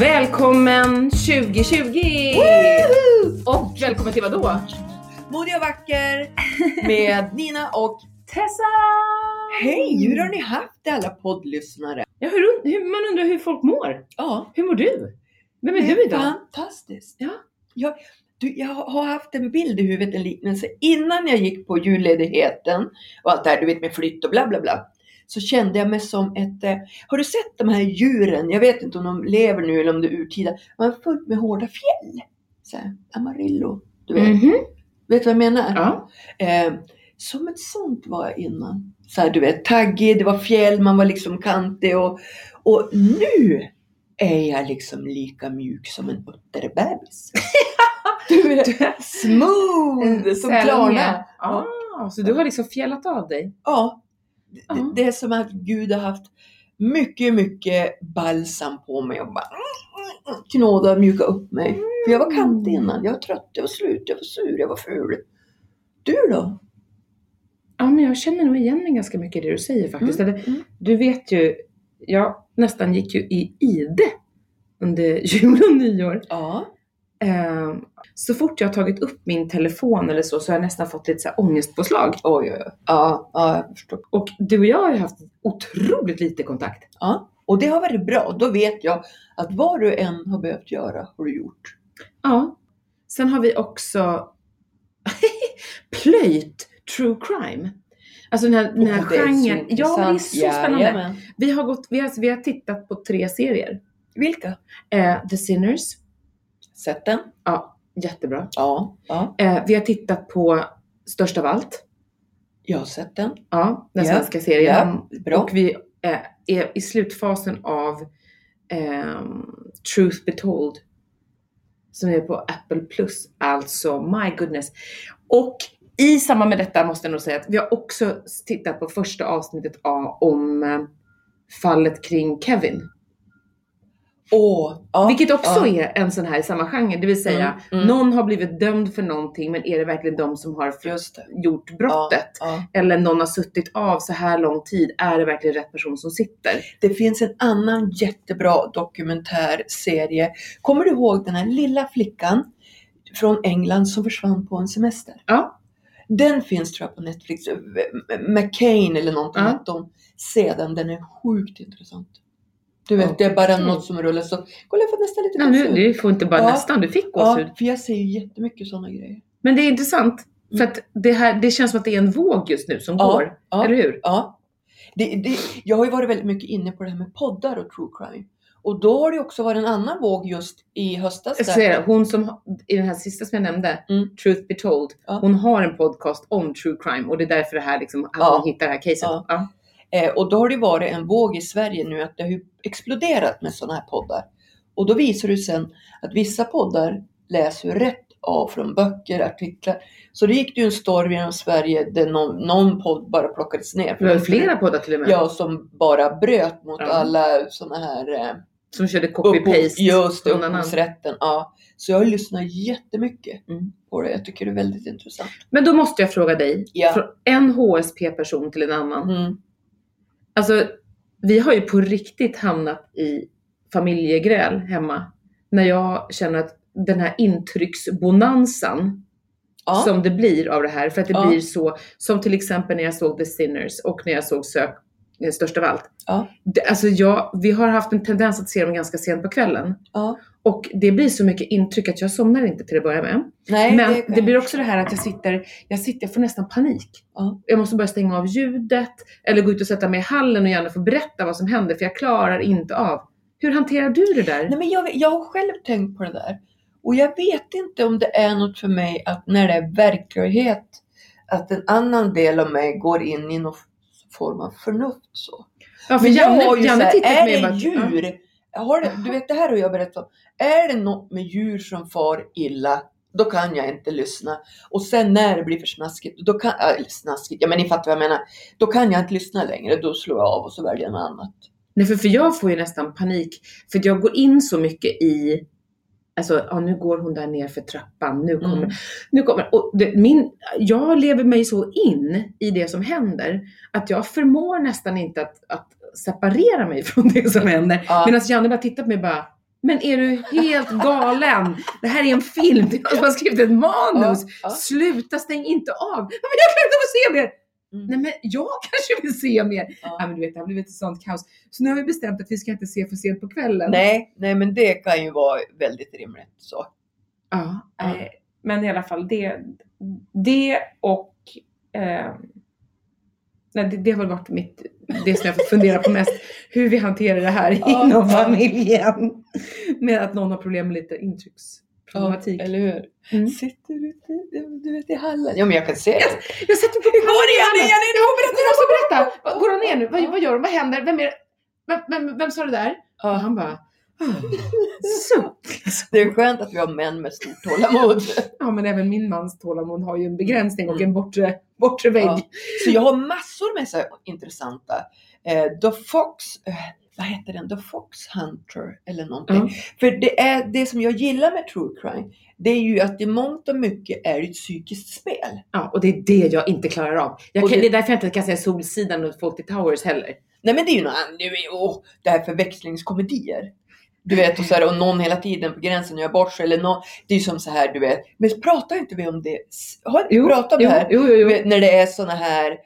Välkommen 2020! Och välkommen till vad då? Modig och vacker med Nina och Tessa! Hej! Hur har ni haft det alla poddlyssnare? Ja, hur, hur, man undrar hur folk mår. Ja, Hur mår du? Vem är det du idag? fantastiskt. Ja. Jag, du, jag har haft en bild i huvudet, en liknelse. Innan jag gick på julledigheten och allt det här, du vet med flytt och bla bla bla. Så kände jag mig som ett, eh, har du sett de här djuren? Jag vet inte om de lever nu eller om det är urtida. Man är fullt med hårda fjäll. Så här, Amarillo, du vet. Mhm. Vet du vad jag menar? Ja. Eh, som ett sånt var jag innan. Så här, du vet, taggig, det var fjäll, man var liksom kantig och, och nu är jag liksom lika mjuk som en utterbebis. du vet, smooth som Klarna. Ja. Ah, så du har liksom fjällat av dig? Ja, Ja. det, är som att Gud har haft mycket, mycket balsam på mig och bara mm, mm, knåda och mjuka upp mig. För jag var kantig innan, jag var trött, jag var slut, jag var sur, jag var ful. Du då? Ja, men jag känner nog igen mig ganska mycket i det du säger faktiskt. Mm, Eller, mm. Du vet ju, jag nästan gick ju i ide under jul och nyår. Ja. Eh, så fort jag har tagit upp min telefon eller så, så har jag nästan fått lite så här ångestpåslag. Oj, oj, oj. Ja, ja, jag förstår. Och du och jag har ju haft otroligt lite kontakt. Ja, och det har varit bra. Då vet jag att vad du än har behövt göra har du gjort. Ja. Sen har vi också plöjt true crime. Alltså den här, den här genren. Ja, det är så spännande. Jajamän. Vi har, gått, vi, har, vi har tittat på tre serier. Vilka? Eh, The Sinners. Sett den? Ja, jättebra. Ja, ja. Eh, vi har tittat på Störst av allt. Jag har sett den. Ja, den Ja, svenska serien. Ja, bra. Och vi eh, är i slutfasen av ehm, Truth Be Told. Som är på Apple Plus. Alltså, my goodness. Och i samband med detta måste jag nog säga att vi har också tittat på första avsnittet av, om eh, fallet kring Kevin. Åh, ja, Vilket också ja. är en sån här i samma genre. Det vill säga, Mm, mm. någon har blivit dömd för någonting men är det verkligen de som har gjort brottet? Ja. Eller någon har suttit av så här lång tid. Är det verkligen rätt person som sitter? Det finns en annan jättebra dokumentärserie. Kommer du ihåg den här lilla flickan från England som försvann på en semester? Ja. Den finns tror jag på Netflix. McCain eller någonting. Ja. hette hon. Se den, den är sjukt intressant. Du vet, det är bara något som rullar så. Kolla jag får nästan lite Ja, nu, gåshud. du får inte bara Ja. nästan, du fick gåshud. Ja, för jag ser ju jättemycket sådana grejer. Men det är intressant. För Mm. att det, här, det känns som att det är en våg just nu som Ja, går. ja. Eller hur? Ja. Det, det, jag har ju varit väldigt mycket inne på det här med poddar och true crime. Och då har det också varit en annan våg just i höstas. Där. det, hon som, i den här sista som jag nämnde, Mm. Truth Be Told, Ja. hon har en podcast om true crime och det är därför det här liksom, att Ja. hon hittar det här caset. Ja. Eh, och då har det varit en våg i Sverige nu att det har exploderat med sådana här poddar. Och då visar det sen att vissa poddar läser rätt av från böcker, artiklar. Så det gick det ju en story genom Sverige där någon, någon podd bara plockades ner. Det var flera poddar till och med Ja, som bara bröt mot Ja. alla sådana här eh, som körde copy-paste. Just det, upphovsrätten. Ja. Så jag har lyssnat jättemycket Mm. på det. Jag tycker det är väldigt intressant. Men då måste jag fråga dig, Ja. från en HSP-person till en annan. Mm. Alltså, vi har ju på riktigt hamnat i familjegräl hemma. När jag känner att den här intrycksbonanzan Ja. som det blir av det här, för att det Ja. blir så, som till exempel när jag såg The Sinners och när jag såg Sök, eh, Störst av allt. Ja. Det, alltså jag, vi har haft en tendens att se dem ganska sent på kvällen. Ja. Och det blir så mycket intryck att jag somnar inte till att börja med. Nej, Men kan det, blir jag också det här att jag sitter, jag sitter, jag får nästan panik. Ja. Jag måste börja stänga av ljudet eller gå ut och sätta mig i hallen och gärna få berätta vad som händer för jag klarar inte av. Hur hanterar du det där? Nej, men jag, jag har själv tänkt på det där. Och jag vet inte om det är något för mig att när det är verklighet att en annan del av mig går in i någon form av förnuft. Så. Ja, för Men jag Janne, har ju Janne så här, är det djur? Har det, du vet det här har jag berättat om. Är det något med djur som far illa, då kan jag inte lyssna. Och sen när det blir för snaskigt, då kan, äh, snaskigt, ja men ni fattar vad jag menar. Då kan jag inte lyssna längre, då slår jag av och så väljer jag något annat. Nej, för, för jag får ju nästan panik. För jag går in så mycket i, alltså ja, nu går hon där ner för trappan, nu kommer, Mm. nu kommer, och det, min, jag lever mig så in i det som händer att jag förmår nästan inte att, att separera mig från det som händer. Ja. Medan Janne bara tittar på mig och bara, Men är du helt galen? Det här är en film, det är som har skrivit ett manus. Ja, ja. Sluta, stäng inte av. Men jag klarar inte av att se mer. Mm. Nej men jag kanske vill se mer. Ja. Ja. men du vet, det har blivit ett sånt kaos. Så nu har vi bestämt att vi ska inte se för sent på kvällen. Nej, nej, men det kan ju vara väldigt rimligt. Så. Ja, Ja. eh, men i alla fall det, det och eh, nej, det, det har väl varit mitt, det som jag fått fundera på mest. Hur vi hanterar det här inom familjen. Med att någon har problem med lite intrycksproblematik. eller hur? Mm. Sitter du, du, du vet, i hallen? Ja, men jag kan se det. Jag sätter på Hur går det igen? Jag får berätta, jag måste berätta! Går han ner nu? Vad, vad gör de? Vad händer? Vem är det? Vem, vem, vem sa det där? Och Ja. han bara, "Ah, så. Det är skönt att vi har män med stort tålamod. Ja men även min mans tålamod har ju en begränsning och en bortre, bortre vägg. Ja. Så jag har massor med så intressanta. Eh, The Fox, eh, vad heter den? The Fox Hunter eller någonting. Ja. För det är det som jag gillar med true crime. Det är ju att i mångt och mycket är ett psykiskt spel. Ja, och det är det jag inte klarar av. Jag kan, det- det... är därför jag inte kan säga Solsidan och Fawlty Towers heller. Nej men det är ju något annat. Är- det här förväxlingskomedier. Du vet, och, så här, och någon hela tiden på gränsen gör bort sig. Eller någon, det är ju som så här, du vet. Men pratar inte vi om det? Har vi pratat om det här? jo, jo, jo. vet, när det är såna här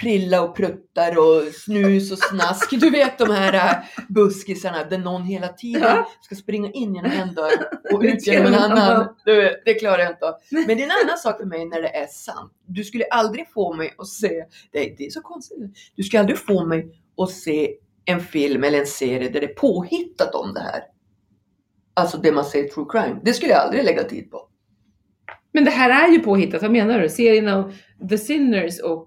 prilla och pruttar och snus och snask. Du vet de här äh, buskisarna där någon hela tiden ska springa in genom en dörr och ut genom en annan. Du det klarar jag inte av. Men det är en annan sak för mig när det är sant. Du skulle aldrig få mig att se, det, det är så konstigt. Du skulle aldrig få mig att se en film eller en serie där det är påhittat om det här. Alltså det man säger true crime. Det skulle jag aldrig lägga tid på. Men det här är ju påhittat, vad menar du? Serien av The Sinners och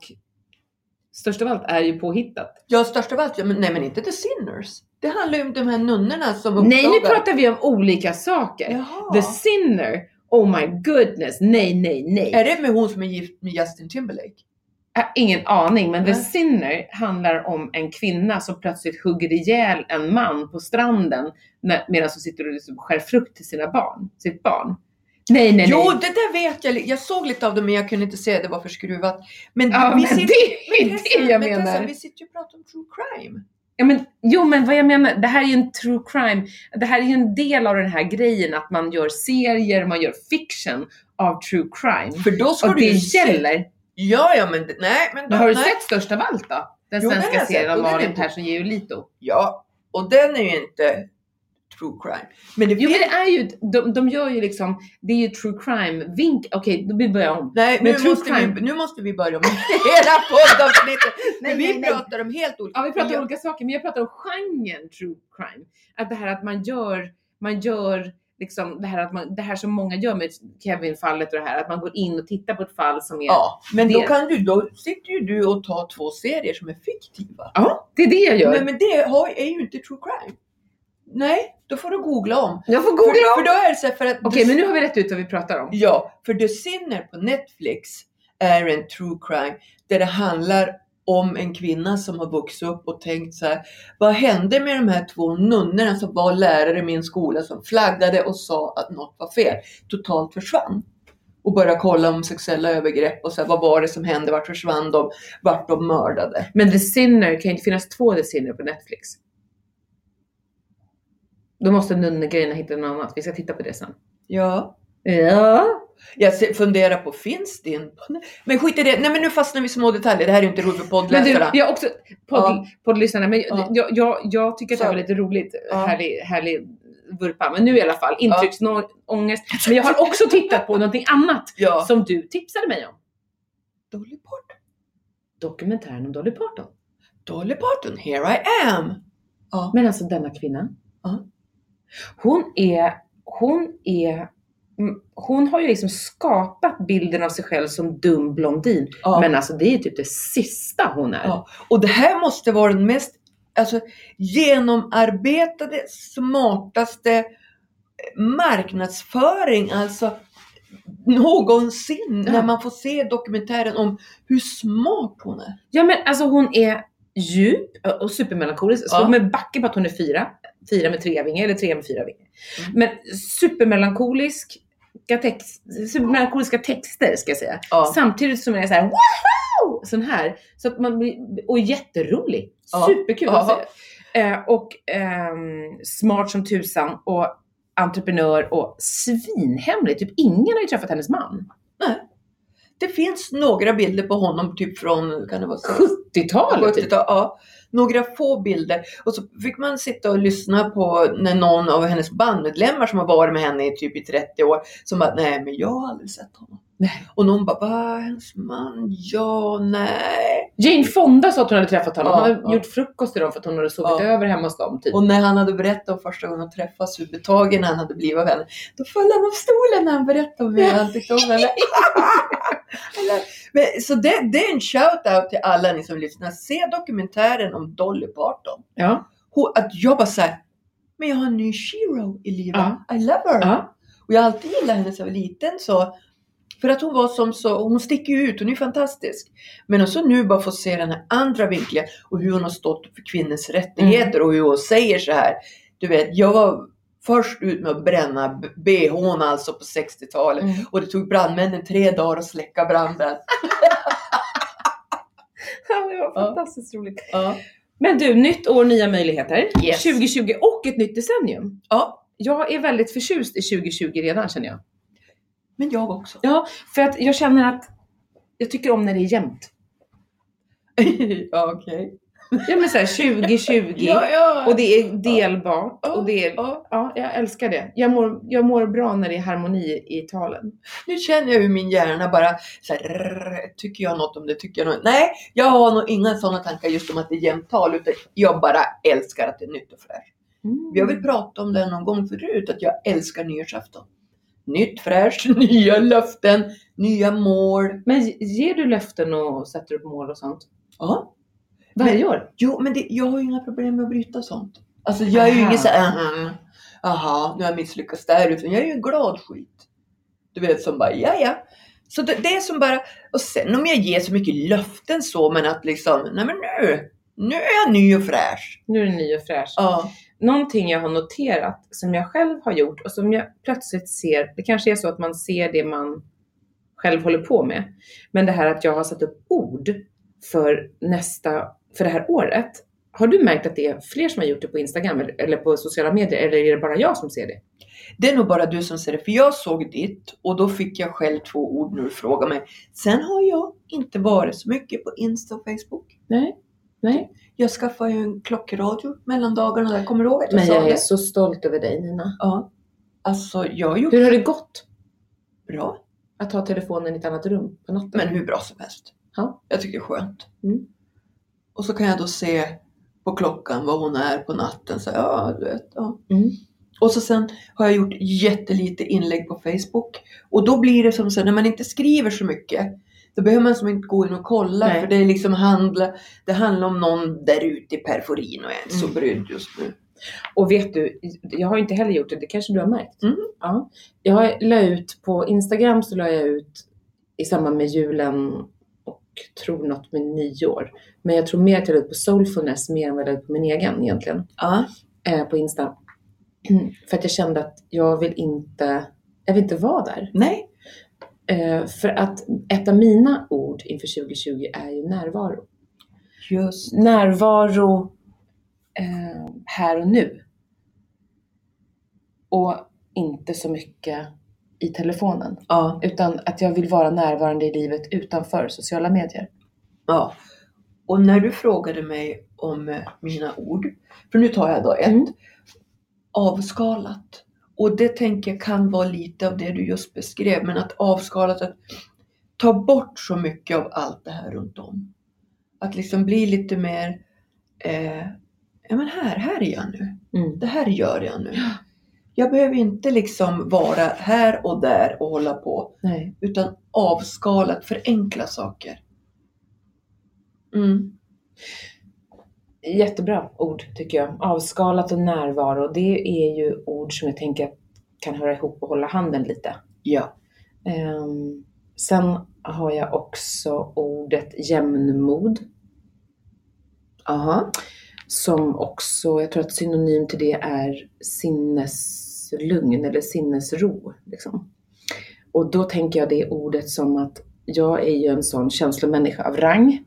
störst av allt är ju påhittat. Ja, störst av allt, ja, men, nej men inte The Sinners. Det handlar ju om de här nunnorna som Nej, nu uppdagar- pratar vi om olika saker. Jaha. The Sinner, oh my goodness, nej, nej, nej. Är det med hon som är gift med Justin Timberlake? Har ingen aning, men The. Sinner handlar om en kvinna som plötsligt hugger ihjäl en man på stranden medan hon sitter och liksom skär frukt till sina barn, sitt barn. Nej, nej, Jo, nej. det där vet jag. Jag såg lite av det men jag kunde inte se det var för skruvat. Men Ja, men sitter- det är men det Tessa, jag men Tessa, menar. vi sitter ju och pratar om true crime. Ja, men, jo, men vad jag menar, det här är ju en true crime. Det här är ju en del av den här grejen att man gör serier, man gör fiction av true crime. För då ska Och du det ju se- gäller. Ja, ja, men nej, men, Men har du nej. sett Störst av allt då? Den Jo, den svenska jag serien av den Malin Persson Giolito. Ja, och den är ju inte true crime. Men det Jo men det är ju, de, de gör ju liksom, det är ju true crime vink. Okej, då vi börjar om. Nej, Men nu true måste, vi, crime- nu måste vi börja om hela poddavsnittet. Nej, vi nej, nej. pratar om helt olika... Ja, vi pratar om olika saker, men jag pratar om genren true crime. Att det här att man gör, man gör liksom det här, att man, det här som många gör med Kevin-fallet och det här, att man går in och tittar på ett fall som är... Ja, men då kan du, då sitter ju du och tar två serier som är fiktiva. Ja, det är det jag gör. Nej, men det har, är ju inte true crime. Nej, då får du googla om. jag får För, googla för om. då är det så här för att... Okej, The- men nu har vi rätt ut vad vi pratar om. Ja, för The Sinner på Netflix är en true crime där det handlar om en kvinna som har vuxit upp och tänkt så här. Vad hände med de här två nunnorna som var lärare i min skola som flaggade och sa att något var fel? Totalt försvann. Och började kolla om sexuella övergrepp och så här, vad var det som hände? Vart försvann de? Vart de mördade? Men The Sinner, kan ju inte finnas två The Sinner på Netflix. Då måste nunnegrejerna hitta något annat. Vi ska titta på det sen. Ja. Ja. Jag funderar på, finns det en... Men skit i det. Nej men nu fastnar vi i små detaljer. Det här är ju inte roligt för poddläsarna. jag också, podd, Ja. poddlyssnarna, men Ja. jag, jag, jag tycker att det Så. var lite roligt, Ja. härlig, härlig vurpa. Men nu i alla fall, intrycksångest. Men jag har också tittat på någonting annat Ja. som du tipsade mig om. Dolly Parton. Dokumentären om Dolly Parton. Dolly Parton, here I am. Ja. Men alltså denna kvinna. Ja. Hon är, hon är, hon har ju liksom skapat bilden av sig själv som dum blondin. Ja. Men alltså det är typ det sista hon är. Ja. Och det här måste vara den mest alltså, genomarbetade, smartaste marknadsföring alltså någonsin Ja. när man får se dokumentären om hur smart hon är. Ja men alltså hon är djup och supermelankolisk. Slå Ja. med backe på att hon är fyra. Fyra med tre vingar eller tre med fyra vingar. Mm. Men supermelankolisk text, supermelankoliska texter ska jag säga. Ja. Samtidigt som jag är så här woho! Sån här. Så att man blir, och jätterolig. Ja. Superkul. Alltså, Eh, och ehm, smart som tusan och entreprenör och svinhemlig. Typ ingen har ju träffat hennes man. Det finns några bilder på honom typ från, kan det vara så? 70-talet typ. 70-tal, ja. Några få bilder. Och så fick man sitta och lyssna på när någon av hennes bandmedlemmar som har varit med henne i typ i 30 år, som bara, nej men jag har aldrig sett honom. Nej. Och någon bara, va, hennes man? Ja, nej. Jane Fonda sa att hon hade träffat honom. Ja, hon hade ja. gjort frukost till dem för att hon hade sovit Ja. över hemma hos dem. Typ. Och när han hade berättat om första gången de träffades, hur betagen han hade blivit av henne, då föll han av stolen när han berättade om hur han tyckte om henne. Men, så det, det är en shout-out till alla ni som lyssnar. Se dokumentären om Dolly Parton. Ja. Hon, att jag bara såhär, men jag har en ny Shiro i livet. Ja. I love her. ja. Och jag har alltid gillat henne så jag var liten så. För att hon var som så, hon sticker ju ut, hon är fantastisk. Men också nu bara få se den här andra vinkeln och hur hon har stått för kvinnors rättigheter och hur hon säger så här. Du vet, jag var först ut med att bränna bhn alltså på 60-talet. Mm. Och det tog brandmännen tre dagar att släcka branden. Ja, det var Ja. fantastiskt roligt. Ja. Men du, nytt år, nya möjligheter. Yes. 2020 och ett nytt decennium. ja, Jag är väldigt förtjust i 2020 redan känner jag. men jag också. Ja, för att jag känner att jag tycker om när det är jämnt. ja, okej. Ja men såhär 2020 Ja, ja. och det är delbart Ja, och det är, ja. ja jag älskar det. Jag mår, jag mår bra när det är harmoni i talen. Nu känner jag hur min hjärna bara så här, tycker jag något om det, tycker jag något. Nej, jag har nog inga sådana tankar just om att det är jämnt tal, utan jag bara älskar att det är nytt och fräscht. Mm. Vi har väl pratat om det någon gång förut, att jag älskar nyårsafton. Nytt, fräscht, nya löften, nya mål. Men ger du löften och sätter upp mål och sånt? Ja. Varje år? Jo, men det, jag har ju inga problem med att bryta sånt. Alltså jag är ju ingen såhär, aha, aha, nu har jag misslyckats där, utan jag är ju en glad skit. Du vet som bara, ja ja. Så det, det är som bara, och sen om jag ger så mycket löften så, men att liksom, nej men nu, nu är jag ny och fräsch. Nu är det ny och fräsch. Ja. Någonting jag har noterat som jag själv har gjort och som jag plötsligt ser, det kanske är så att man ser det man själv håller på med. Men det här att jag har satt upp ord för nästa, för det här året. Har du märkt att det är fler som har gjort det på Instagram eller- på sociala medier eller är det bara jag som ser det? Det är nog bara du som ser det, för jag såg ditt och då fick jag själv två ord när du frågade mig. Sen har jag inte varit så mycket på Insta och Facebook. Nej, nej. Jag skaffade ju en klockradio mellan dagarna, där. kommer du ihåg att jag Men sa jag är det? så stolt över dig Nina. Ja. Alltså jag har gjort Hur har det gått bra. att ha telefonen i ett annat rum på natten? Men hur bra som helst. Ja. Jag tycker det är skönt. Mm. Och så kan jag då se på klockan vad hon är på natten. Så, ja, du vet, ja. Mm. Och så sen har jag gjort jättelite inlägg på Facebook. Och då blir det som så när man inte skriver så mycket. Då behöver man som inte gå in och kolla. Nej. För det är liksom handla, det handlar om någon där ute i periferin och jag är inte så Mm. brydd just nu. Och vet du, jag har inte heller gjort det, det kanske du har märkt? Mm. Ja. Jag la ut på Instagram så la jag ut i samband med julen tror något med nyår. Men jag tror mer att jag la ut på Soulfulness mer än vad jag la ut på min egen egentligen. Ja. Eh, på Insta. För att jag kände att jag vill inte, jag vill inte vara där. Nej. Eh, för att ett av mina ord inför 2020 är ju närvaro. Just. närvaro eh, här och nu. Och inte så mycket i telefonen. Ja. Utan att jag vill vara närvarande i livet utanför sociala medier. Ja. Och när du frågade mig om eh, mina ord, för nu tar jag då ett, Mm. avskalat. Och det tänker jag kan vara lite av det du just beskrev, men att avskalat, att ta bort så mycket av allt det här runt om. Att liksom bli lite mer, eh, ja men här, här är jag nu. Mm. Det här gör jag nu. Jag behöver inte liksom vara här och där och hålla på, Nej. utan avskalat, förenkla saker. Mm. Jättebra ord tycker jag. Avskalat och närvaro. Det är ju ord som jag tänker kan höra ihop och hålla handen lite. Ja. Ehm, sen har jag också ordet jämnmod. Aha. Som också, jag tror att synonym till det är sinneslugn eller sinnesro. Liksom. Och då tänker jag det ordet som att jag är ju en sån känslomänniska av rang.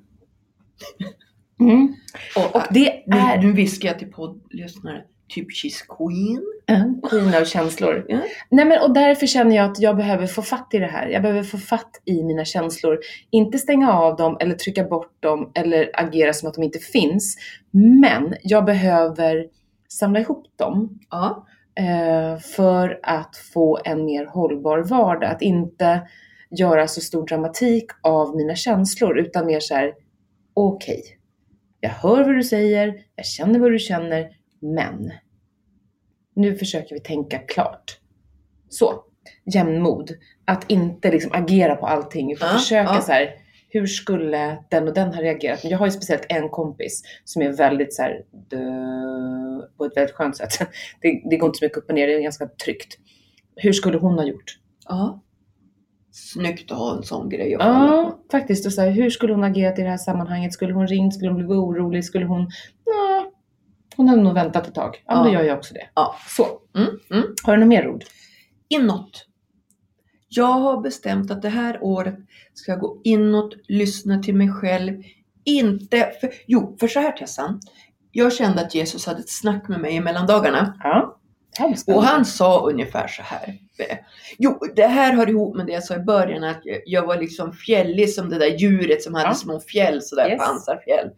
Mm. Och, Och det nu, är nu viskar jag till poddlyssnare, typ she's queen. en queen av känslor. Ja. Nej men och därför känner jag att jag behöver få fatt i det här. Jag behöver få fatt i mina känslor. Inte stänga av dem eller trycka bort dem eller agera som att de inte finns. Men jag behöver samla ihop dem Ja. Eh, för att få en mer hållbar vardag. Att inte göra så stor dramatik av mina känslor utan mer så här: okej, jag hör vad du säger, jag känner vad du känner, men nu försöker vi tänka klart. Så, jämnmod. Att inte liksom agera på allting utan Ja, försöka ja. så här. Hur skulle den och den ha reagerat? Men jag har ju speciellt en kompis som är väldigt så här, på ett väldigt skönt sätt. Det, det går inte så mycket upp och ner, det är ganska tryggt. Hur skulle hon ha gjort? ja. Snyggt att ha en sån grej att. Ja, faktiskt. Och så här, hur skulle hon agerat i det här sammanhanget? Skulle hon ringt? Skulle hon blivit orolig? Skulle hon... Ja, hon hade nog väntat ett tag. Ja, då Ja. gör jag också det. Ja. Så, Mm, mm. har du något mer ord? Inåt. Jag har bestämt att det här året ska jag gå inåt, lyssna till mig själv. Inte för, jo, för så här Tessan. Jag kände att Jesus hade ett snack med mig i mellandagarna. Ja. Och han sa ungefär så här. Jo, det här hör ihop med det jag sa i början att jag- jag var liksom fjällig som det där djuret som hade Ja. små fjäll, sådär Yes. pansarfjäll.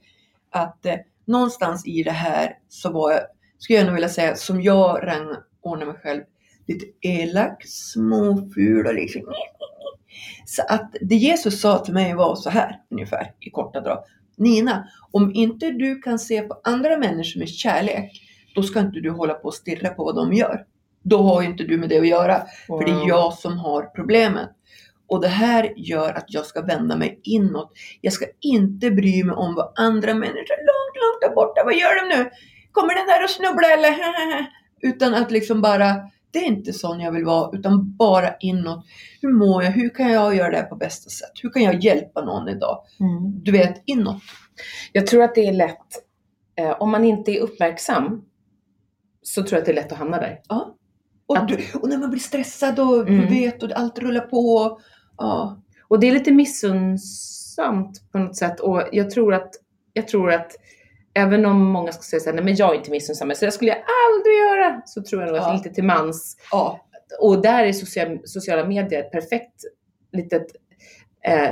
Att eh, någonstans i det här så var jag, skulle jag nog vilja säga, som jag rangordnar mig själv, lite elak, småful och liksom Så att det Jesus sa till mig var så här ungefär i korta drag. Nina, om inte du kan se på andra människor med kärlek, då ska inte du hålla på och stirra på vad de gör. Då har inte du med det att göra, för det är jag som har problemet. Och det här gör att jag ska vända mig inåt. Jag ska inte bry mig om vad andra människor långt, långt där borta, vad gör de nu? Kommer den där att snubbla eller? Utan att liksom bara, det är inte sån jag vill vara, utan bara inåt. Hur mår jag? Hur kan jag göra det här på bästa sätt? Hur kan jag hjälpa någon idag? Mm. Du vet, inåt. Jag tror att det är lätt, eh, om man inte är uppmärksam, så tror jag att det är lätt att hamna där. Ja. Och, Att- du, och när man blir stressad och Mm. du vet och allt rullar på. Ja. Och det är lite missunnsamt på något sätt. Och jag tror att, jag tror att även om många ska säga såhär, nej men jag är inte missunnsam, så det skulle jag aldrig göra. Så tror jag nog Ja. att lite till mans. ja. Och där är social, sociala medier ett perfekt litet eh,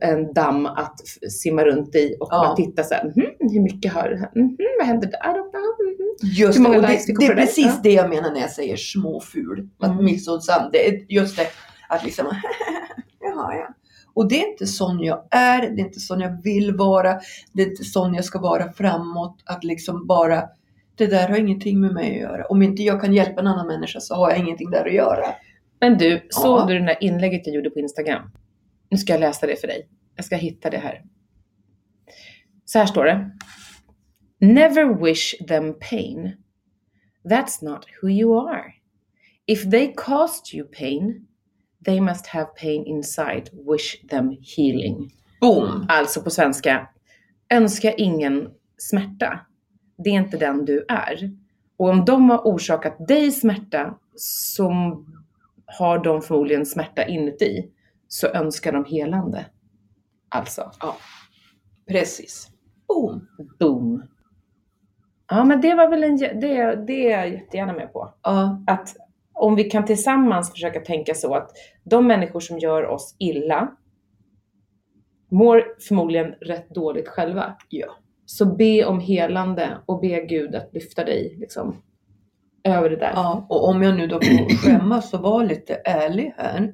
en damm att simma runt i och Ja. bara titta såhär, mhm, hur mycket har, mhm, vad händer där? Mhm." Just Hur många det, det, det är precis det jag menar när jag säger småful. Att Mm. missunnsam. Det är just det att liksom, jaha ja. Och det är inte sån jag är, det är inte sån jag vill vara, det är inte sån jag ska vara framåt. Att liksom bara, det där har ingenting med mig att göra. Om inte jag kan hjälpa en annan människa så har jag ingenting där att göra. Men du, såg Ja. du det där inlägget jag gjorde på Instagram? Nu ska jag läsa det för dig. Jag ska hitta det här. Så här står det. Never wish them pain. That's not who you are. If they caused you pain, they must have pain inside. Wish them healing. Boom! Alltså på svenska, önska ingen smärta. Det är inte den du är. Och om de har orsakat dig smärta så har de förmodligen smärta inuti. Så önskar de helande. Alltså, Precis. Boom! boom. Ja men det var väl en, det, det är jag jättegärna med på. Ja, Att om vi kan tillsammans försöka tänka så att de människor som gör oss illa mår förmodligen rätt dåligt själva. ja. Så be om helande och be Gud att lyfta dig liksom, över det där. Ja, och om jag nu då får skämmas och vara lite ärlig här.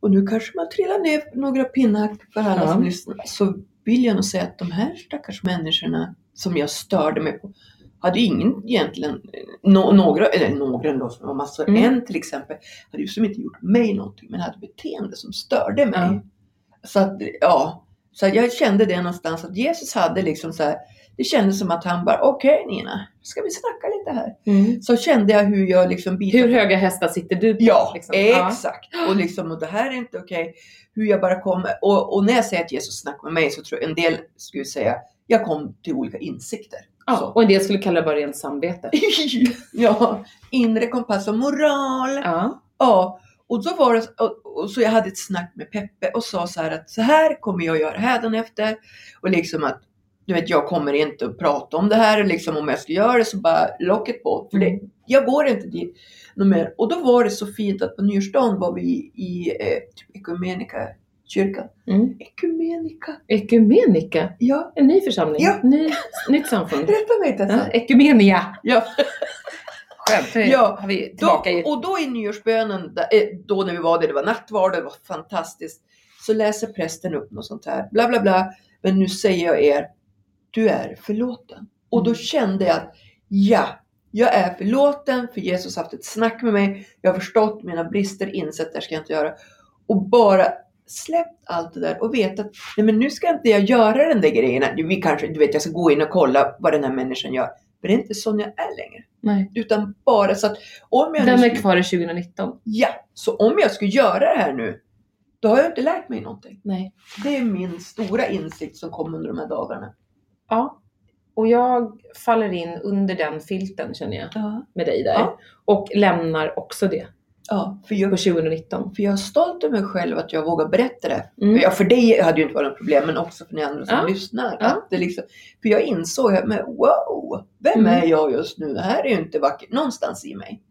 Och nu kanske man trillar ner några pinnar för alla Ja. som lyssnar. Så vill jag nog säga att de här stackars människorna som jag störde mig på hade ingen egentligen, nå- några, eller några då, som var massor. Mm. En till exempel hade ju som inte gjort mig någonting men hade beteende som störde mig. Ja. Så att, ja. Så jag kände det någonstans att Jesus hade liksom så här, det kändes som att han bara, okej Nina, ska vi snacka lite här? Mm. Så kände jag hur jag liksom Hur höga hästar sitter du på? Ja, liksom? Ja. exakt. Och, liksom, och det här är inte okej. Hur jag bara kommer. Och, och när jag säger att Jesus snackar med mig så tror jag en del skulle säga jag kom till olika insikter. Ja, Så. och en del skulle kalla det bara rent samvete. ja, inre kompass och moral. Ja. Ja. Och så var det, och, så jag hade ett snack med Peppe och sa så här att så här kommer jag göra hädanefter. Och liksom att du vet, jag kommer inte att prata om det här. Liksom, om jag ska göra det så bara locket på. För det, Mm. jag går inte dit något mer. Och då var det så fint att på nyårsdagen var vi i eh, typ Ekumenika kyrkan. Mm. Ekumenika? Ekumenika, Ja, en ny församling, Ja. ny, nytt samfund. rätta mig inte. Ja. Ekumenia. Ja. Skönt, Ja, har vi Då, tillbaka i... och då i nyårsbönen, eh, då när vi var där, det var nattvard, det var fantastiskt. Så läser prästen upp något sånt här, bla bla bla. Men nu säger jag er, du är förlåten. Och då Mm. kände jag att, ja, jag är förlåten för Jesus har haft ett snack med mig. Jag har förstått mina brister, insett det här ska jag inte göra. Och bara släppt allt det där och vet att nej men nu ska inte jag göra den där grejen. Vi kanske, du vet jag ska gå in och kolla vad den här människan gör. Men det är inte sån jag är längre. Nej. Utan bara så att om jag nu Den är skulle- kvar i 2019. Ja, så om jag skulle göra det här nu, då har jag inte lärt mig någonting. Nej. Det är min stora insikt som kom under de här dagarna. Ja. Och jag faller in under den filten känner jag Ja, med dig där. Ja. Och lämnar också det ja för, på jag, 2019. för jag är stolt över mig själv att jag vågar berätta det. Mm. Ja, för dig hade ju inte varit något problem, men också för ni andra som Ja. lyssnar. Ja. Att det liksom, för jag insåg men wow, vem Mm. är jag just nu? Det här är ju inte vackert någonstans i mig.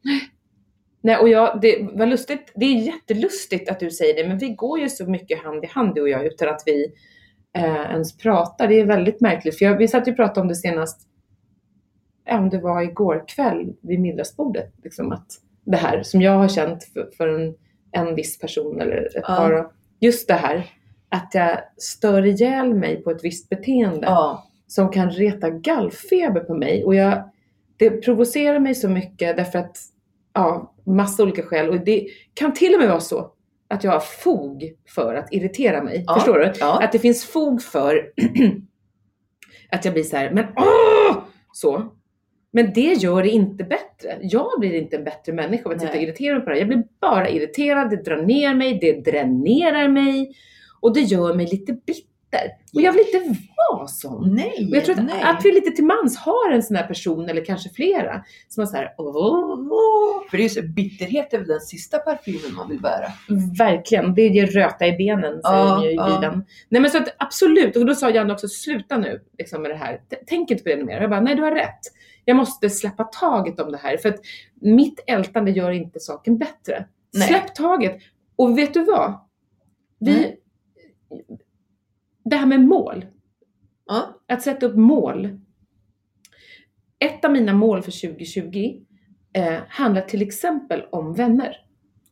Nej, och jag, det var lustigt. Det är jättelustigt att du säger det, men vi går ju så mycket hand i hand du och jag utan att vi eh, ens pratar. Det är väldigt märkligt, för jag, vi satt ju och pratade om det senast, om det var igår kväll vid middagsbordet, liksom att det här som jag har känt för, för en, en viss person eller ett Ja. par, just det här att jag stör ihjäl mig på ett visst beteende Ja, som kan reta gallfeber på mig. Och jag, det provocerar mig så mycket därför att, ja, massa olika skäl. Och det kan till och med vara så att jag har fog för att irritera mig. Ja. Förstår du? ja, Att det finns fog för att jag blir så här, men åh! Så. Men det gör det inte bättre. Jag blir inte en bättre människa av att sitta och irritera mig på det här. Jag blir bara irriterad, det drar ner mig, det dränerar mig och det gör mig lite bitter. Och jag vill inte vara sån. nej, Och jag tror att, nej. att vi lite till mans har en sån här person, eller kanske flera, som har så här, åh, För det är så, bitterhet är väl den sista parfymen man vill bära. verkligen, det ger röta i benen, säger Ja, ju i ja. Bibeln. Nej men så att absolut, och då sa Janne också, sluta nu liksom, med det här. Tänk inte på det mer. Jag bara, nej du har rätt. Jag måste släppa taget om det här, för att mitt ältande gör inte saken bättre. Nej. Släpp taget. Och vet du vad? Vi, det här med mål, Ja, att sätta upp mål. Ett av mina mål för 2020 eh, handlar till exempel om vänner.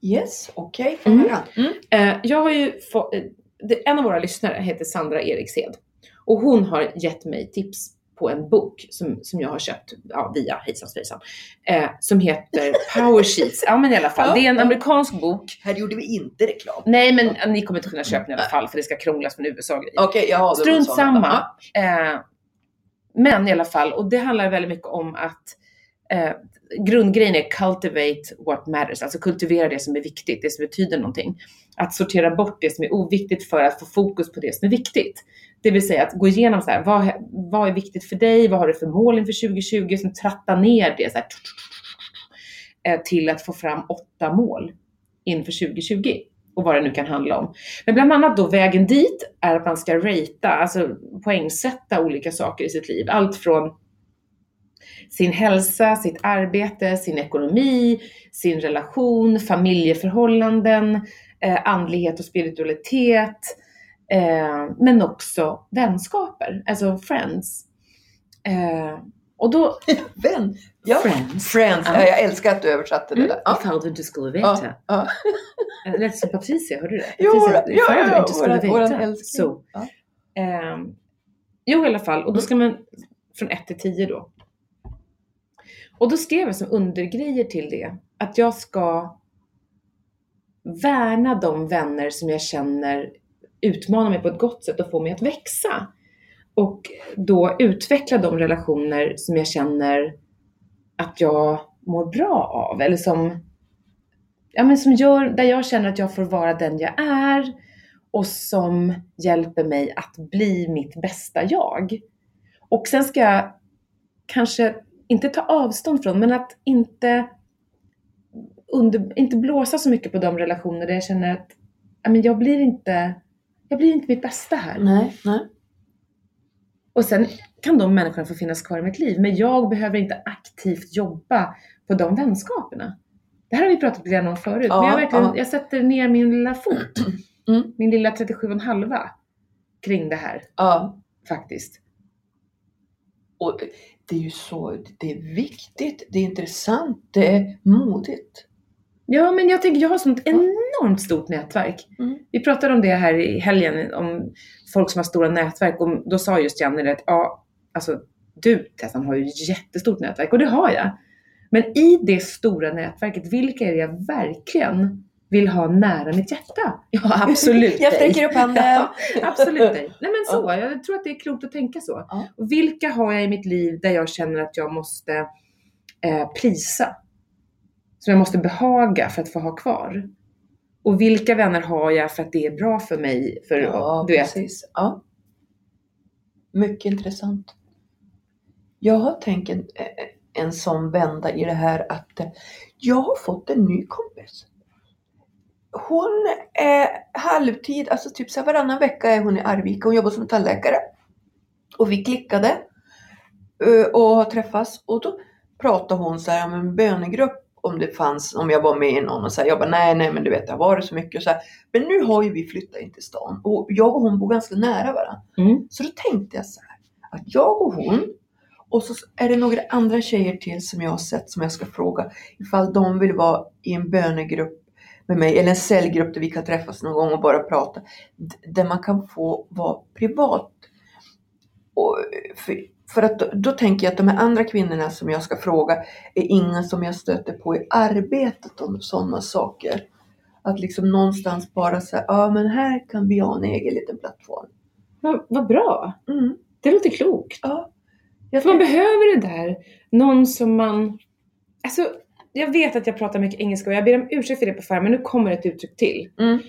yes, okej. Mm. Okay. Mm. Eh, jag har ju fått, eh, en av våra lyssnare heter Sandra Erikshed och hon har gett mig tips på en bok som, som jag har köpt ja, via hejsan svejsan. Eh, som heter Power Sheets. Ja men i alla fall, Ja, det är en ja. amerikansk bok. Här gjorde vi inte reklam. Nej men eh, ni kommer inte kunna köpa den i alla fall för det ska krånglas med USA-grejer. Okej, ja, det var Strunt samma. Ja. Eh, men i alla fall, och det handlar väldigt mycket om att eh, grundgrejen är cultivate what matters, alltså kultivera det som är viktigt, det som betyder någonting. Att sortera bort det som är oviktigt för att få fokus på det som är viktigt. Det vill säga att gå igenom så här, vad, vad är viktigt för dig, vad har du för mål inför 2020, sen tratta ner det så här, eh, till att få fram åtta mål inför 2020 och vad det nu kan handla om. Men bland annat då vägen dit är att man ska ratea, alltså poängsätta olika saker i sitt liv. Allt från sin hälsa, sitt arbete, sin ekonomi, sin relation, familjeförhållanden, eh, andlighet och spiritualitet, eh, men också vänskaper, alltså friends. Eh, och då... Vän. Ja. Friends. Friends. Ja. Ja, jag älskar att du översatte det Mm, där. Ja. Ifall du inte skulle Ja. veta. Ja. Det lät som Patricia, hörde du det? Jo, Patricia, ja, ifall ja, du ja, inte skulle våran- våran veta. älskling. Så. Ja. Ehm, jo, i alla fall. Och då ska man från 1 till 10 då. Och då skrev jag som undergrejer till det att jag ska värna de vänner som jag känner utmanar mig på ett gott sätt och får mig att växa. Och då utveckla de relationer som jag känner att jag mår bra av. Eller som, ja, men som gör, där jag känner att jag får vara den jag är och som hjälper mig att bli mitt bästa jag. Och sen ska jag kanske inte ta avstånd från, men att inte, under, inte blåsa så mycket på de relationer där jag känner att men jag, blir inte, jag blir inte mitt bästa här. Nej, nej. Och sen kan de människorna få finnas kvar i mitt liv, men jag behöver inte aktivt jobba på de vänskaperna. Det här har vi pratat lite om förut, Ja, men jag, verkligen, ja. jag sätter ner min lilla fot, Mm. min lilla 37,5 kring det här Ja. faktiskt. Och det är ju så, det är viktigt, det är intressant, det är modigt. Ja, men jag tänker, jag har sånt enormt stort nätverk. Mm. Vi pratade om det här i helgen, om folk som har stora nätverk. Och då sa just Janne att, ja, alltså du Tessan har ju jättestort nätverk och det har jag. Men i det stora nätverket, vilka är det jag verkligen vill ha nära mitt hjärta? Ja, absolut Jag sträcker upp handen. Ja, absolut dig. Nej men så, jag tror att det är klokt att tänka så. Ja. Och vilka har jag i mitt liv där jag känner att jag måste eh, prisa? Som jag måste behaga för att få ha kvar? Och vilka vänner har jag för att det är bra för mig? För, Ja, du vet, precis. Ja. Mycket intressant. Jag har tänkt en, en sån vända i det här att eh, jag har fått en ny kompis. Hon är halvtid, alltså typ så varannan vecka är hon i Arvika. Hon jobbar som tandläkare. Och vi klickade eh, och har träffats och då pratade hon så här om en bönegrupp om det fanns, om jag var med i någon och så här, jag bara nej, nej men du vet det har varit så mycket och så här. Men nu har ju vi flyttat in till stan och jag och hon bor ganska nära varandra. Mm. Så då tänkte jag så här, att jag och hon och så är det några andra tjejer till som jag har sett som jag ska fråga ifall de vill vara i en bönegrupp med mig eller en cellgrupp där vi kan träffas någon gång och bara prata. Där man kan få vara privat. Och för, för att då, då tänker jag att de här andra kvinnorna som jag ska fråga är inga som jag stöter på i arbetet om sådana saker. Att liksom någonstans bara säga, ja men här kan vi ha en egen liten plattform. vad, vad bra. Mm, Det låter klokt. ja. Man behöver det där, någon som man... Alltså, jag vet att jag pratar mycket engelska och jag ber om ursäkt för det på förhand, men nu kommer ett uttryck till. Mm.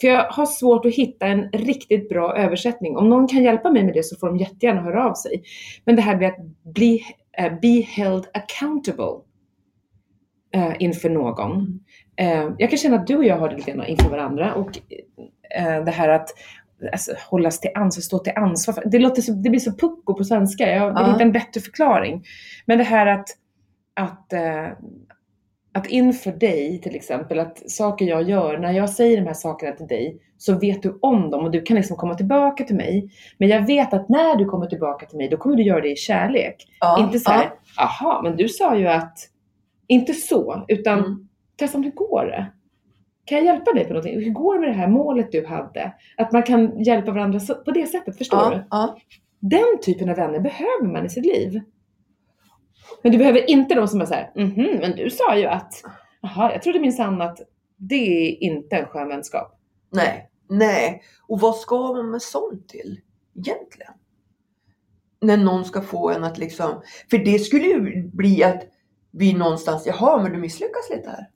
För jag har svårt att hitta en riktigt bra översättning. Om någon kan hjälpa mig med det så får de jättegärna höra av sig. Men det här blir att bli, eh, be held accountable eh, inför någon. Eh, jag kan känna att du och jag har det lite grann inför varandra och det här att alltså, hållas till ansvar, stå till ansvar. För, det, låter så, det blir så pucko på svenska. Jag vill Ja. hitta en bättre förklaring. Men det här att, att, att inför dig till exempel, att saker jag gör, när jag säger de här sakerna till dig så vet du om dem och du kan liksom komma tillbaka till mig. Men jag vet att när du kommer tillbaka till mig, då kommer du göra det i kärlek. Ja, Inte så här, ja. aha, men du sa ju att, inte så, utan Mm. Tessan, hur går det? Kan jag hjälpa dig på någonting? Hur går det med det här målet du hade? Att man kan hjälpa varandra på det sättet, förstår du? Ja, ja. Den typen av vänner behöver man i sitt liv. Men du behöver inte de som är såhär, mhm, men du sa ju att, jaha, jag trodde minsann att det är inte en skön vänskap. Nej, nej. Och vad ska man med sånt till egentligen? När någon ska få en att liksom, för det skulle ju bli att vi någonstans, jaha men du misslyckas lite här.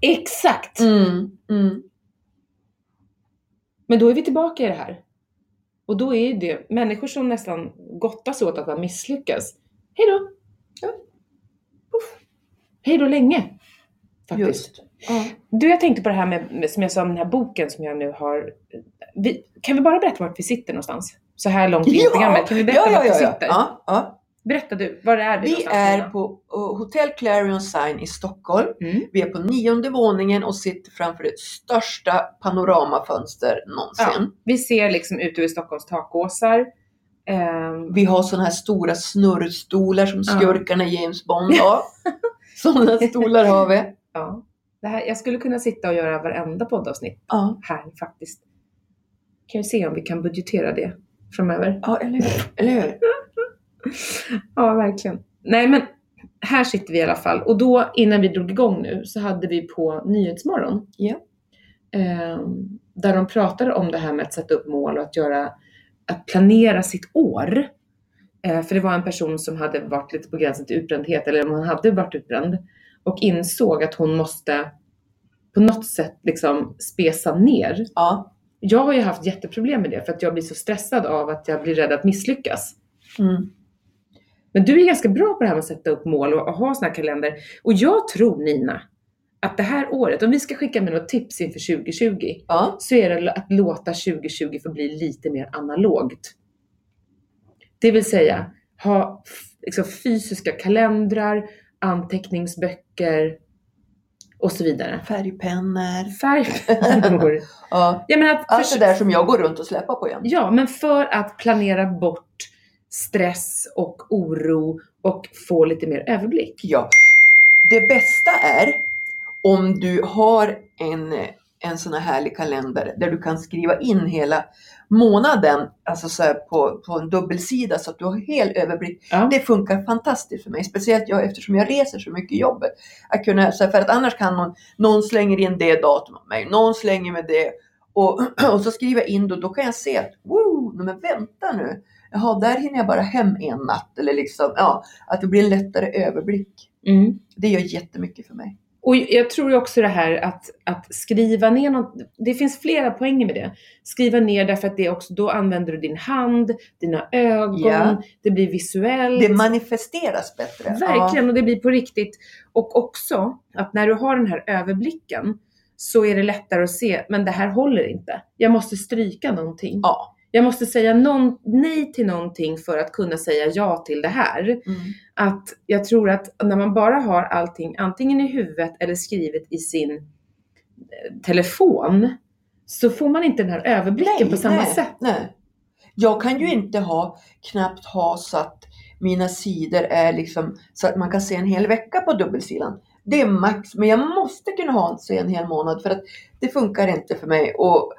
Exakt! Mm, mm. Men då är vi tillbaka i det här. Och då är det människor som nästan gottas åt att man misslyckas. Hej då! Ja. Puff. Hej då länge! Faktiskt. Ja. Du, jag tänkte på det här med, som jag sa om den här boken som jag nu har. Vi, kan vi bara berätta vart vi sitter någonstans? Så här långt in i programmet. Kan vi berätta ja, ja, vart ja, vi ja. sitter? Ja, ja. Berätta du, var är vi Vi är på uh, Hotel Clarion Sign i Stockholm. Mm. Vi är på nionde våningen och sitter framför det största panoramafönster någonsin. Ja, vi ser liksom ut över Stockholms takåsar. Ehm, Vi har sådana här stora snurrstolar som skurkarna i James Bond har. sådana stolar har vi. ja. det här, jag skulle kunna sitta och göra varenda poddavsnitt Ja, här faktiskt. Kan vi se om vi kan budgetera det framöver. ja eller hur? Eller hur? Ja, verkligen. Nej, men här sitter vi i alla fall. Och då, innan vi drog igång nu, så hade vi på Nyhetsmorgon. Ja. ehm, där de pratade om det här med att sätta upp mål och att göra, att planera sitt år. Eh, för det var en person som hade varit lite på gränsen till utbrändhet, eller om hon hade varit utbränd. Och insåg att hon måste på något sätt liksom spesa ner. Ja. Jag har ju haft jätteproblem med det, för att jag blir så stressad av att jag blir rädd att misslyckas. Mm. Men du är ganska bra på det här med att sätta upp mål och, och ha såna här kalender. Och jag tror Nina, att det här året, om vi ska skicka med något tips inför 2020, Ja. så är det att låta 2020 få bli lite mer analogt. Det vill säga ha liksom, fysiska kalendrar, anteckningsböcker och så vidare. Färgpennor. Färgpennor. Ja. Jag menar att Allt det där som jag går runt och släpar på igen. Ja, men för att planera bort stress och oro och få lite mer överblick. Ja. Det bästa är om du har en, en sån här härlig kalender där du kan skriva in hela månaden alltså så på, på en dubbelsida så att du har hel överblick. Ja. Det funkar fantastiskt för mig, speciellt jag eftersom jag reser så mycket i jobbet. Att kunna, så här, för att annars kan någon, någon slänger in det datumet med mig, någon slänger med det och, och så skriver jag in då, då kan jag se att wow, men vänta nu. Jaha, där hinner jag bara hem en natt. Eller liksom, ja, att det blir en lättare överblick. Mm. Det gör jättemycket för mig. Och jag tror också det här att, att skriva ner något. Det finns flera poänger med det. Skriva ner därför att det också, då använder du din hand, dina ögon, Ja. det blir visuellt. Det manifesteras bättre. Verkligen, och det blir på riktigt. Och också att när du har den här överblicken så är det lättare att se, men det här håller inte. Jag måste stryka någonting. Ja. Jag måste säga någon, nej till någonting för att kunna säga ja till det här. Mm. Att jag tror att när man bara har allting antingen i huvudet eller skrivet i sin eh, telefon så får man inte den här överblicken på samma nej, sätt. Nej. Jag kan ju inte ha, knappt ha så att mina sidor är liksom så att man kan se en hel vecka på dubbelsidan. Det är max, men jag måste kunna ha se en hel månad för att det funkar inte för mig. Och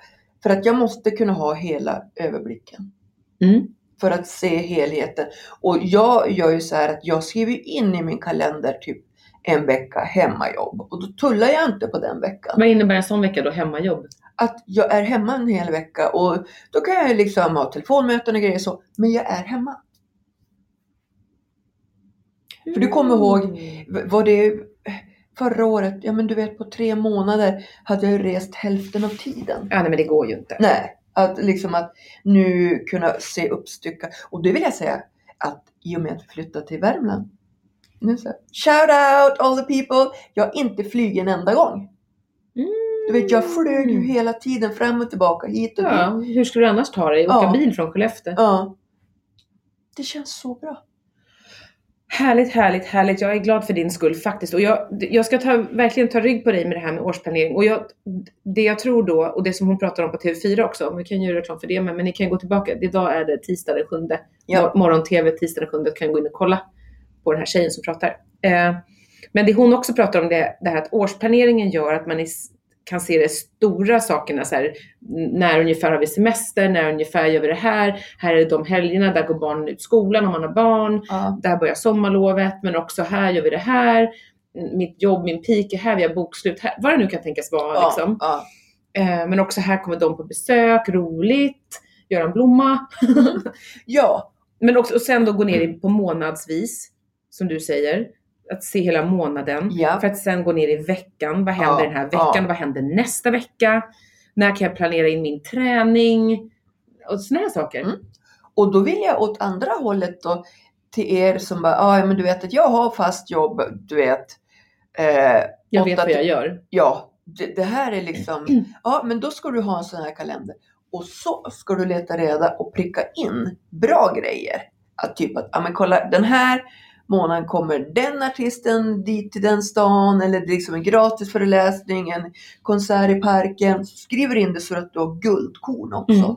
för att jag måste kunna ha hela överblicken. Mm. För att se helheten. Och jag gör ju så här att jag skriver in i min kalender typ en vecka hemmajobb. Och då tullar jag inte på den veckan. Vad innebär en sån vecka då? Hemmajobb? att jag är hemma en hel vecka och då kan jag liksom ha telefonmöten och grejer så, men jag är hemma. För du kommer ihåg- Mm. V- Var det förra året, ja men du vet på tre månader hade jag rest hälften av tiden. Ja, nej men det går ju inte. Nej, att liksom att nu kunna se uppstycka. Och det vill jag säga att i och med att vi flyttade till Värmland. Nu så, här, shout out all the people! Jag har inte flugit en enda gång. Mm. Du vet jag flög ju hela tiden fram och tillbaka hit och dit. Ja, hur skulle du annars ta dig? Åka Ja. bil från Skellefteå? Ja. Det känns så bra. Härligt, härligt, härligt. Jag är glad för din skull faktiskt. Och jag, jag ska ta, verkligen ta rygg på dig med det här med årsplanering. Och jag, det jag tror då, och det som hon pratar om på TV4 också, vi kan göra reklam för det med, men ni kan gå tillbaka. Idag är det tisdag den sjunde. Ja. Mor- Morgon-TV tisdag den sjunde. kan gå in och kolla på den här tjejen som pratar. Eh, men det hon också pratar om det, det här att årsplaneringen gör att man is, kan se de stora sakerna så här, när ungefär har vi semester, när ungefär gör vi det här, här är de helgerna, där går barnen ut skolan om man har barn, Ja. där börjar sommarlovet, men också här gör vi det här. Mitt jobb, min peak är här, vi har bokslut här. Vad det nu kan tänkas vara. Ja. Liksom. Ja. Eh, men också här kommer de på besök, roligt, göra en blomma. ja. Men också, och sen då gå ner på månadsvis, som du säger. Att se hela månaden. Ja. För att sen gå ner i veckan. Vad händer Ja, den här veckan? ja. Vad händer nästa vecka? När kan jag planera in min träning? Och sådana här saker. Mm. Och då vill jag åt andra hållet då till er som bara, ah, ja men du vet att jag har fast jobb, du vet. Eh, Jag vet vad jag gör. Ja, det, det här är liksom, ja men då ska du ha en sån här kalender. Och så ska du leta reda och pricka in bra grejer. Att typ att, ja men kolla den här månaden kommer den artisten dit till den stan eller det är liksom en gratis föreläsning, en konsert i parken. Så skriver in det så att du har guldkorn också. Mm.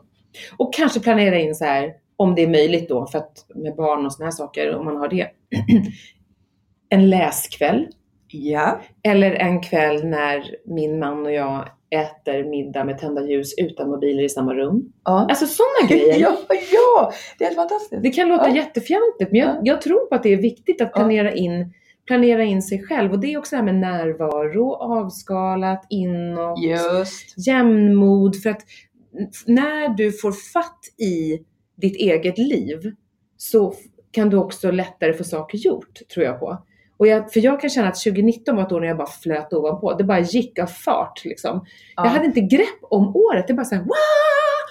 Och kanske planera in så här, om det är möjligt då, för att med barn och såna här saker, om man har det. en läskväll. Ja. Eller en kväll när min man och jag äter middag med tända ljus utan mobiler i samma rum. ja. Alltså sådana grejer. Ja, ja, det är helt fantastiskt. Det kan låta Ja. jättefjantigt, men jag, Ja. jag tror på att det är viktigt att planera in, planera in sig själv. Och det är också det här med närvaro, avskalat, inåt, Just. jämnmod. För att när du får fatt i ditt eget liv så kan du också lättare få saker gjort, tror jag på. Och jag, för jag kan känna att 2019 var ett år när jag bara flöt ovanpå. Det bara gick av fart liksom. Ja. Jag hade inte grepp om året. Det bara såhär!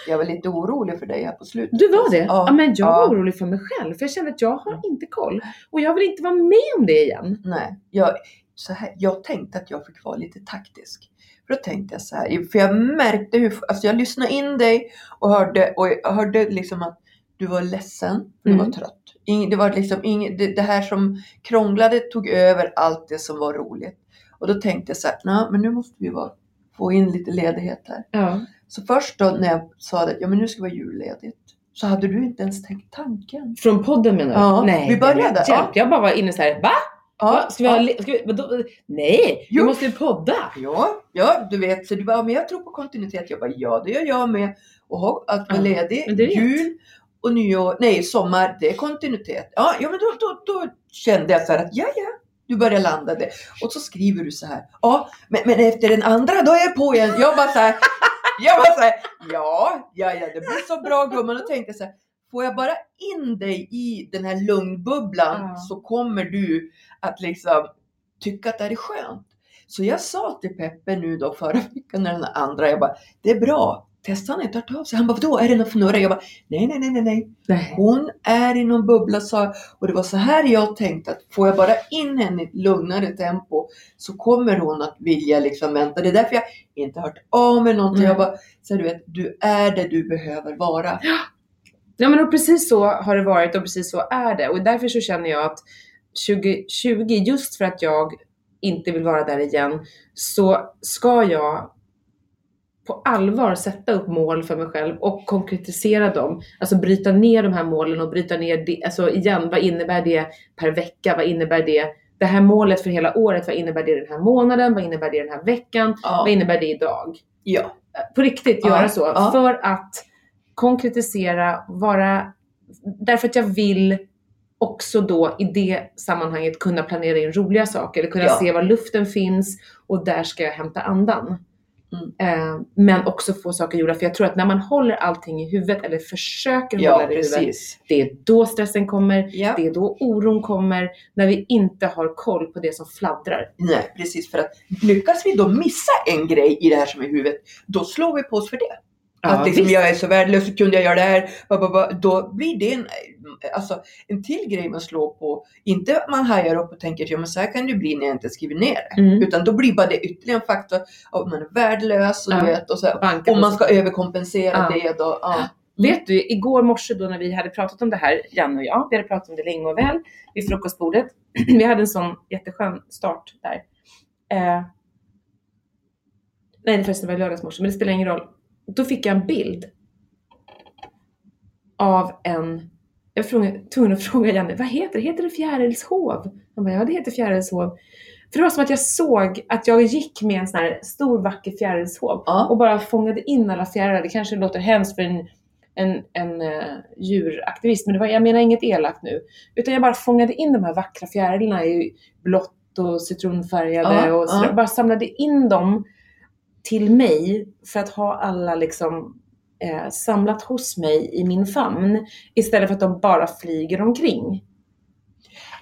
Jag var lite orolig för dig här på slutet. Du var det? Ja, Ja. men jag Ja. var orolig för mig själv. För jag kände att jag har inte koll. Och jag vill inte vara med om det igen. Nej, jag, så här, jag tänkte att jag fick vara lite taktisk. För då tänkte jag så här, för jag märkte hur, alltså jag lyssnade in dig och hörde, och jag hörde liksom att Du var ledsen, du Mm. var trött. Det var liksom ing, det, det här som krånglade tog över allt det som var roligt. Och då tänkte jag så här, men nu måste vi vara, få in lite ledighet här. Ja. Så först då när jag sa att ja, men nu ska vi vara julledigt. Så hade du inte ens tänkt tanken. Från podden menar du? Ja, Nej, vi började, Hjälp. ja. Jag bara var inne så här, va? Va? Ska vi ha, ska vi, vadå? Nej, Jo. vi måste ju podda. Ja, ja, du vet. Så du bara, men jag tror på kontinuitet. Jag bara, ja det gör jag med. Och att vara Ja, ledig, jul och nyår, nej sommar, det är kontinuitet. Ja, ja men då, då, då kände jag så här att ja, ja, du börjar landa det. Och så skriver du så här, ja, men, men efter den andra då är jag på igen. Jag bara så här, jag bara så här, ja, ja, ja, det blir så bra gumman. Och tänkte så här, får jag bara in dig i den här lugnbubblan Ja. så kommer du att liksom tycka att det här är skönt. Så jag sa till Peppe nu då förra veckan när den andra, jag bara, det är bra. Testa han inte hört av sig. Han bara, vadå, är det något fnurra? Jag bara, nej, nej, nej, nej, nej. Hon är i någon bubbla sa jag. Och det var så här jag tänkte att får jag bara in henne i ett lugnare tempo så kommer hon att vilja liksom vänta. Det är därför jag inte hört av mig någonting. Nej. Jag bara, så du vet, du är det du behöver vara. Ja men och precis så har det varit och precis så är det. Och därför så känner jag att 2020, just för att jag inte vill vara där igen, så ska jag på allvar sätta upp mål för mig själv och konkretisera dem. Alltså bryta ner de här målen och bryta ner det, alltså igen, vad innebär det per vecka? Vad innebär det? Det här målet för hela året, vad innebär det den här månaden? Vad innebär det den här veckan? Ja. Vad innebär det idag? ja. på riktigt Ja, göra så. ja. För att konkretisera, vara, därför att jag vill också då i det sammanhanget kunna planera in roliga saker, eller kunna Ja. se var luften finns och där ska jag hämta andan. Mm. Eh, men också få saker gjorda, för jag tror att när man håller allting i huvudet eller försöker hålla Ja, det i huvudet, precis. det är då stressen kommer, Ja. det är då oron kommer, när vi inte har koll på det som fladdrar. Nej, precis. För att lyckas vi då missa en grej i det här som är i huvudet, då slår vi på oss för det. Att liksom, visst. jag är så värdelös, så kunde jag göra det här? Då blir det en, alltså, en till grej man slår på. Inte att man hajar upp och tänker, ja men så här kan det bli när jag inte skriver ner det. Mm. Utan då blir bara det ytterligare en faktor att man är värdelös och, Ja. vet, och, så, här, och man ska överkompensera Ja. det. Då, ja. Vet du, igår morse då när vi hade pratat om det här, Janne och jag, vi hade pratat om det länge och väl vid frukostbordet. vi hade en sån jätteskön start där. Eh, nej, förresten det var lördagsmorse, men det spelar ingen roll. Då fick jag en bild av en, jag var tvungen, att fråga Janne, vad heter det? Heter det fjärilshov? Han bara, ja det heter fjärilshov. För det var som att jag såg att jag gick med en sån här stor vacker fjärilshov Ja. och bara fångade in alla fjärilar. Det kanske låter hemskt för en, en, en uh, djuraktivist, men det var, jag menar inget elakt nu. Utan jag bara fångade in de här vackra fjärilarna i blått och citronfärgade Ja, och så ja. bara samlade in dem till mig för att ha alla liksom eh, samlat hos mig i min famn istället för att de bara flyger omkring.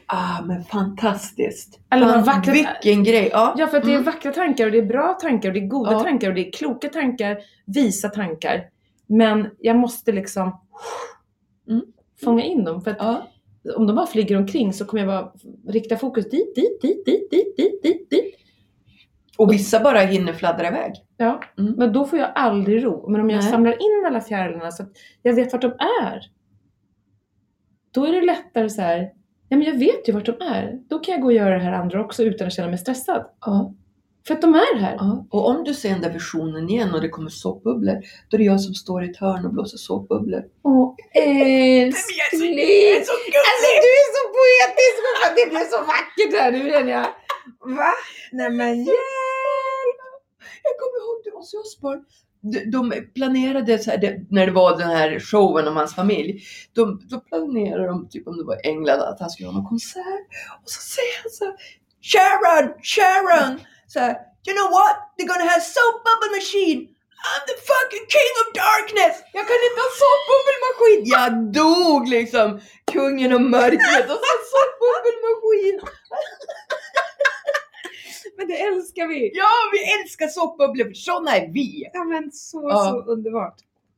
Ah, men fantastiskt. Eller Fan, vackert- Vilken grej. Ja. Ja, för att det är Mm. vackra tankar och det är bra tankar och det är goda Ja. tankar och det är kloka tankar, visa tankar. Men jag måste liksom Mm. fånga in dem. För att Ja. om de bara flyger omkring så kommer jag bara rikta fokus dit, dit, dit, dit, dit, dit, dit, dit. Och vissa bara hinner fladdra iväg. Ja, Mm. men då får jag aldrig ro. Men om jag Nej. samlar in alla fjärilarna så att jag vet vart de är. Då är det lättare så här. Ja, men jag vet ju vart de är. Då kan jag gå och göra det här andra också utan att känna mig stressad. Ja. För att de är här. Ja. Och om du ser den där versionen igen och det kommer såpbubblor, då är det jag som står i ett hörn och blåser såpbubblor. Åh, älskling! så Alltså du är så poetisk! Det blev så vackert här nu känner jag. Va? Nej men hjälp! Jag kommer ihåg det Ozzy Osbourne. De, planerade, så här, det, när det var den här showen om hans familj, de, då planerade de, typ om det var England, att han skulle ha någon konsert. Och så säger han så här, Sharon, Sharon! Så här, you know what? They're gonna have soap bubble machine! I'm the fucking king of darkness! Jag kan inte ha såpbubbelmaskin! Jag dog liksom! Kungen av mörkret och så såpbubbelmaskin! Men det älskar vi! Ja, vi älskar såpbubblor för sådana är vi! Ja men så, Ja. så underbart.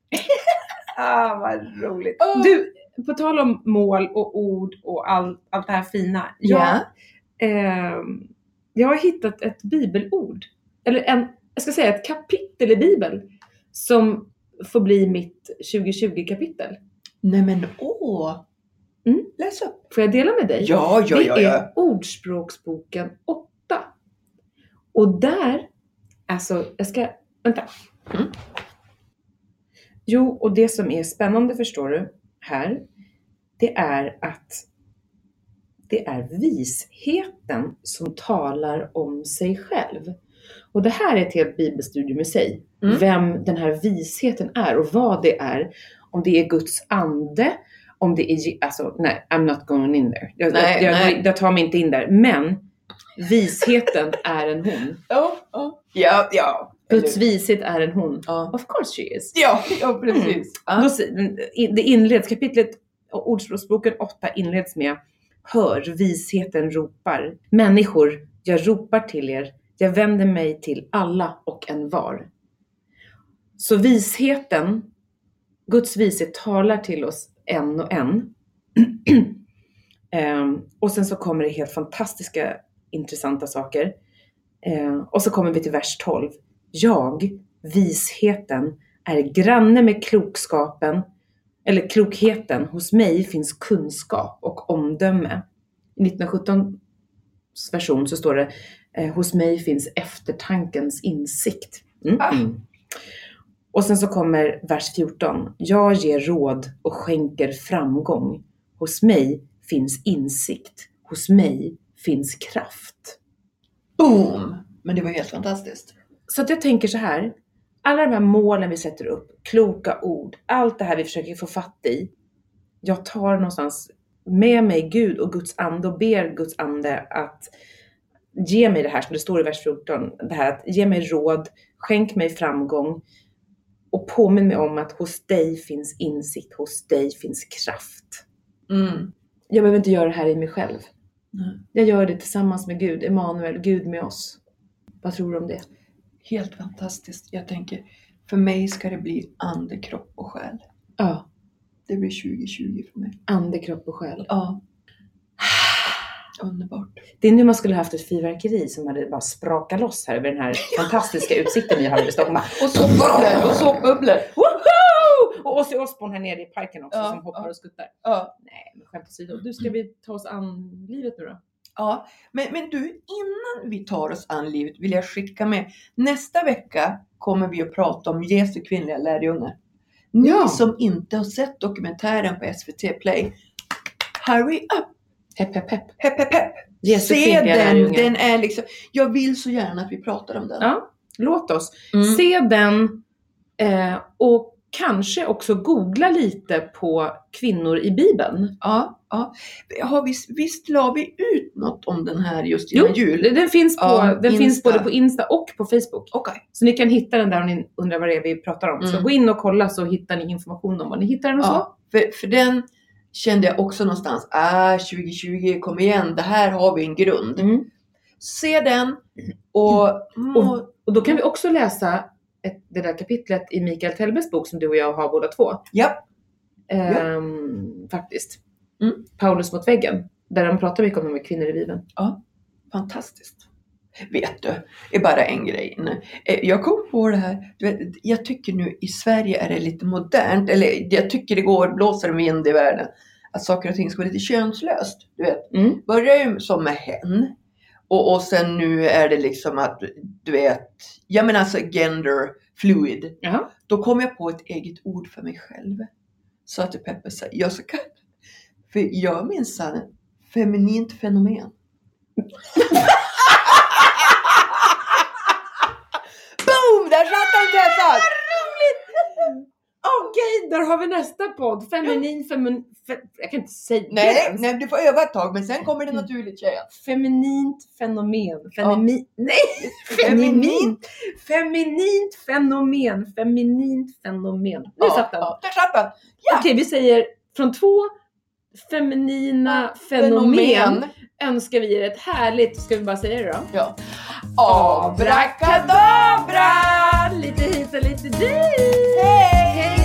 ah vad roligt. Ah. Du, på tal om mål och ord och all, allt det här fina. Jag, ehm, jag har hittat ett bibelord. Eller en, jag ska säga ett kapitel i bibeln. Som får bli mitt 2020 kapitel. Nej men åh! Mm. Läs upp. Får jag dela med dig? Ja, ja, det ja, ja. är Ordspråksboken 8. Och där, alltså jag ska, vänta. Mm. Jo, och det som är spännande förstår du här, det är att det är visheten som talar om sig själv. Och det här är ett helt bibelstudium i sig. Mm. Vem den här visheten är och vad det är. Om det är Guds ande, om det är, alltså nej, I'm not going in there. Jag, Nej, jag, nej. jag, jag tar mig inte in där. Men visheten är en hon. Ja, ja. Ja, ja. Guds vishet är en hon. Ja. Of course she is. Ja, ja precis. Då, Ja. s- det inleds, kapitlet, Ordspråksboken 8 inleds med Hör, visheten ropar. Människor, jag ropar till er. Jag vänder mig till alla och en var. Så visheten, Guds vishet talar till oss en och en. Ehm, och sen så kommer det helt fantastiska, intressanta saker. Ehm, och så kommer vi till vers 12. Jag, visheten, är granne med klokskapen, eller klokheten. Hos mig finns kunskap och omdöme. I 1917 version så står det eh, Hos mig finns eftertankens insikt. Mm. Ah. Mm. Och sen så kommer vers 14. Jag ger råd och skänker framgång. Hos mig finns insikt. Hos mig finns kraft. Boom! Men det var helt fantastiskt. Så att jag tänker så här. Alla de här målen vi sätter upp, kloka ord, allt det här vi försöker få fatt i. Jag tar någonstans med mig Gud och Guds ande och ber Guds ande att ge mig det här som det står i vers 14. Det här att ge mig råd, skänk mig framgång och påminn mig om att hos dig finns insikt, hos dig finns kraft. Mm. Jag behöver inte göra det här i mig själv. Nej. Jag gör det tillsammans med Gud, Emanuel, Gud med oss. Vad tror du om det? Helt fantastiskt. Jag tänker, för mig ska det bli ande, kropp och själ. Ja, Det blir 2020 för mig. ande, kropp och själ. Ja. Underbart. Det är nu man skulle haft ett fyrverkeri som hade bara sprakat loss här över den här fantastiska utsikten vi har över Stockholm. Och såpbubblor! Och såpbubblor! Och Ozzy Osbourne här nere i parken också som hoppar och skuttar. Nej, men skämt åsido. Du, ska vi ta oss an livet nu då? Ja, men, men du, innan vi tar oss an livet vill jag skicka med. Nästa vecka kommer vi att prata om Jesu kvinnliga lärjungar. Ni Ja. som inte har sett dokumentären på SVT Play, hurry up! Hepp, hepp, hepp. Hepp, hepp, hepp! Jesu Se den! Den är liksom, jag vill så gärna att vi pratar om den. Ja, låt oss. Mm. Se den eh, och kanske också googla lite på kvinnor i Bibeln. Ja, ja. Har vi, visst la vi ut något om den här just Jo, innan jul? Den finns, på, Ja, den finns både på Insta och på Facebook. Okej. Så ni kan hitta den där om ni undrar vad det är vi pratar om. Så Mm. gå in och kolla så hittar ni information om var ni hittar den och så. Ja, för, för den kände jag också någonstans, ah 2020, kom igen, det här har vi en grund. Mm. Se den och, må, Och då kan vi också läsa ett, det där kapitlet i Mikael Tellbergs bok som du och jag har båda två. ja, Ehm, Faktiskt. Mm. Paulus mot väggen. Där de pratar mycket om de här kvinnor i Bibeln. fantastiskt. Vet du, är bara en grej. Eh, Jag kom på det här, vet, jag tycker nu i Sverige är det lite modernt, eller jag tycker det går, blåser vind i världen, att saker och ting ska vara lite könslöst. Du vet, Mm. börjar ju som med hen. Och, och sen nu är det liksom att, du vet, ja men alltså gender fluid. Jaha. Då kom jag på ett eget ord för mig själv. Sa till Peppe så här, jag ska För jag minns ett feminint fenomen. Boom! Där satt den Tessan! Okej, där har vi nästa podd. Feminin, femin... Fe, jag kan inte säga det Nej, ens. nej, du får öva ett tag men sen kommer det Mm. naturligt tjejen. Feminint fenomen. Femini... Nej! Feminint. Feminint. Fenomen. Feminint fenomen. Nu satt den. Ja, där satt den! Ja. Okej, vi säger från två feminina fenomen, önskar vi er ett härligt, ska vi bara säga det då? Ja. Abrakadabra! Lite hit och lite dit! Hej!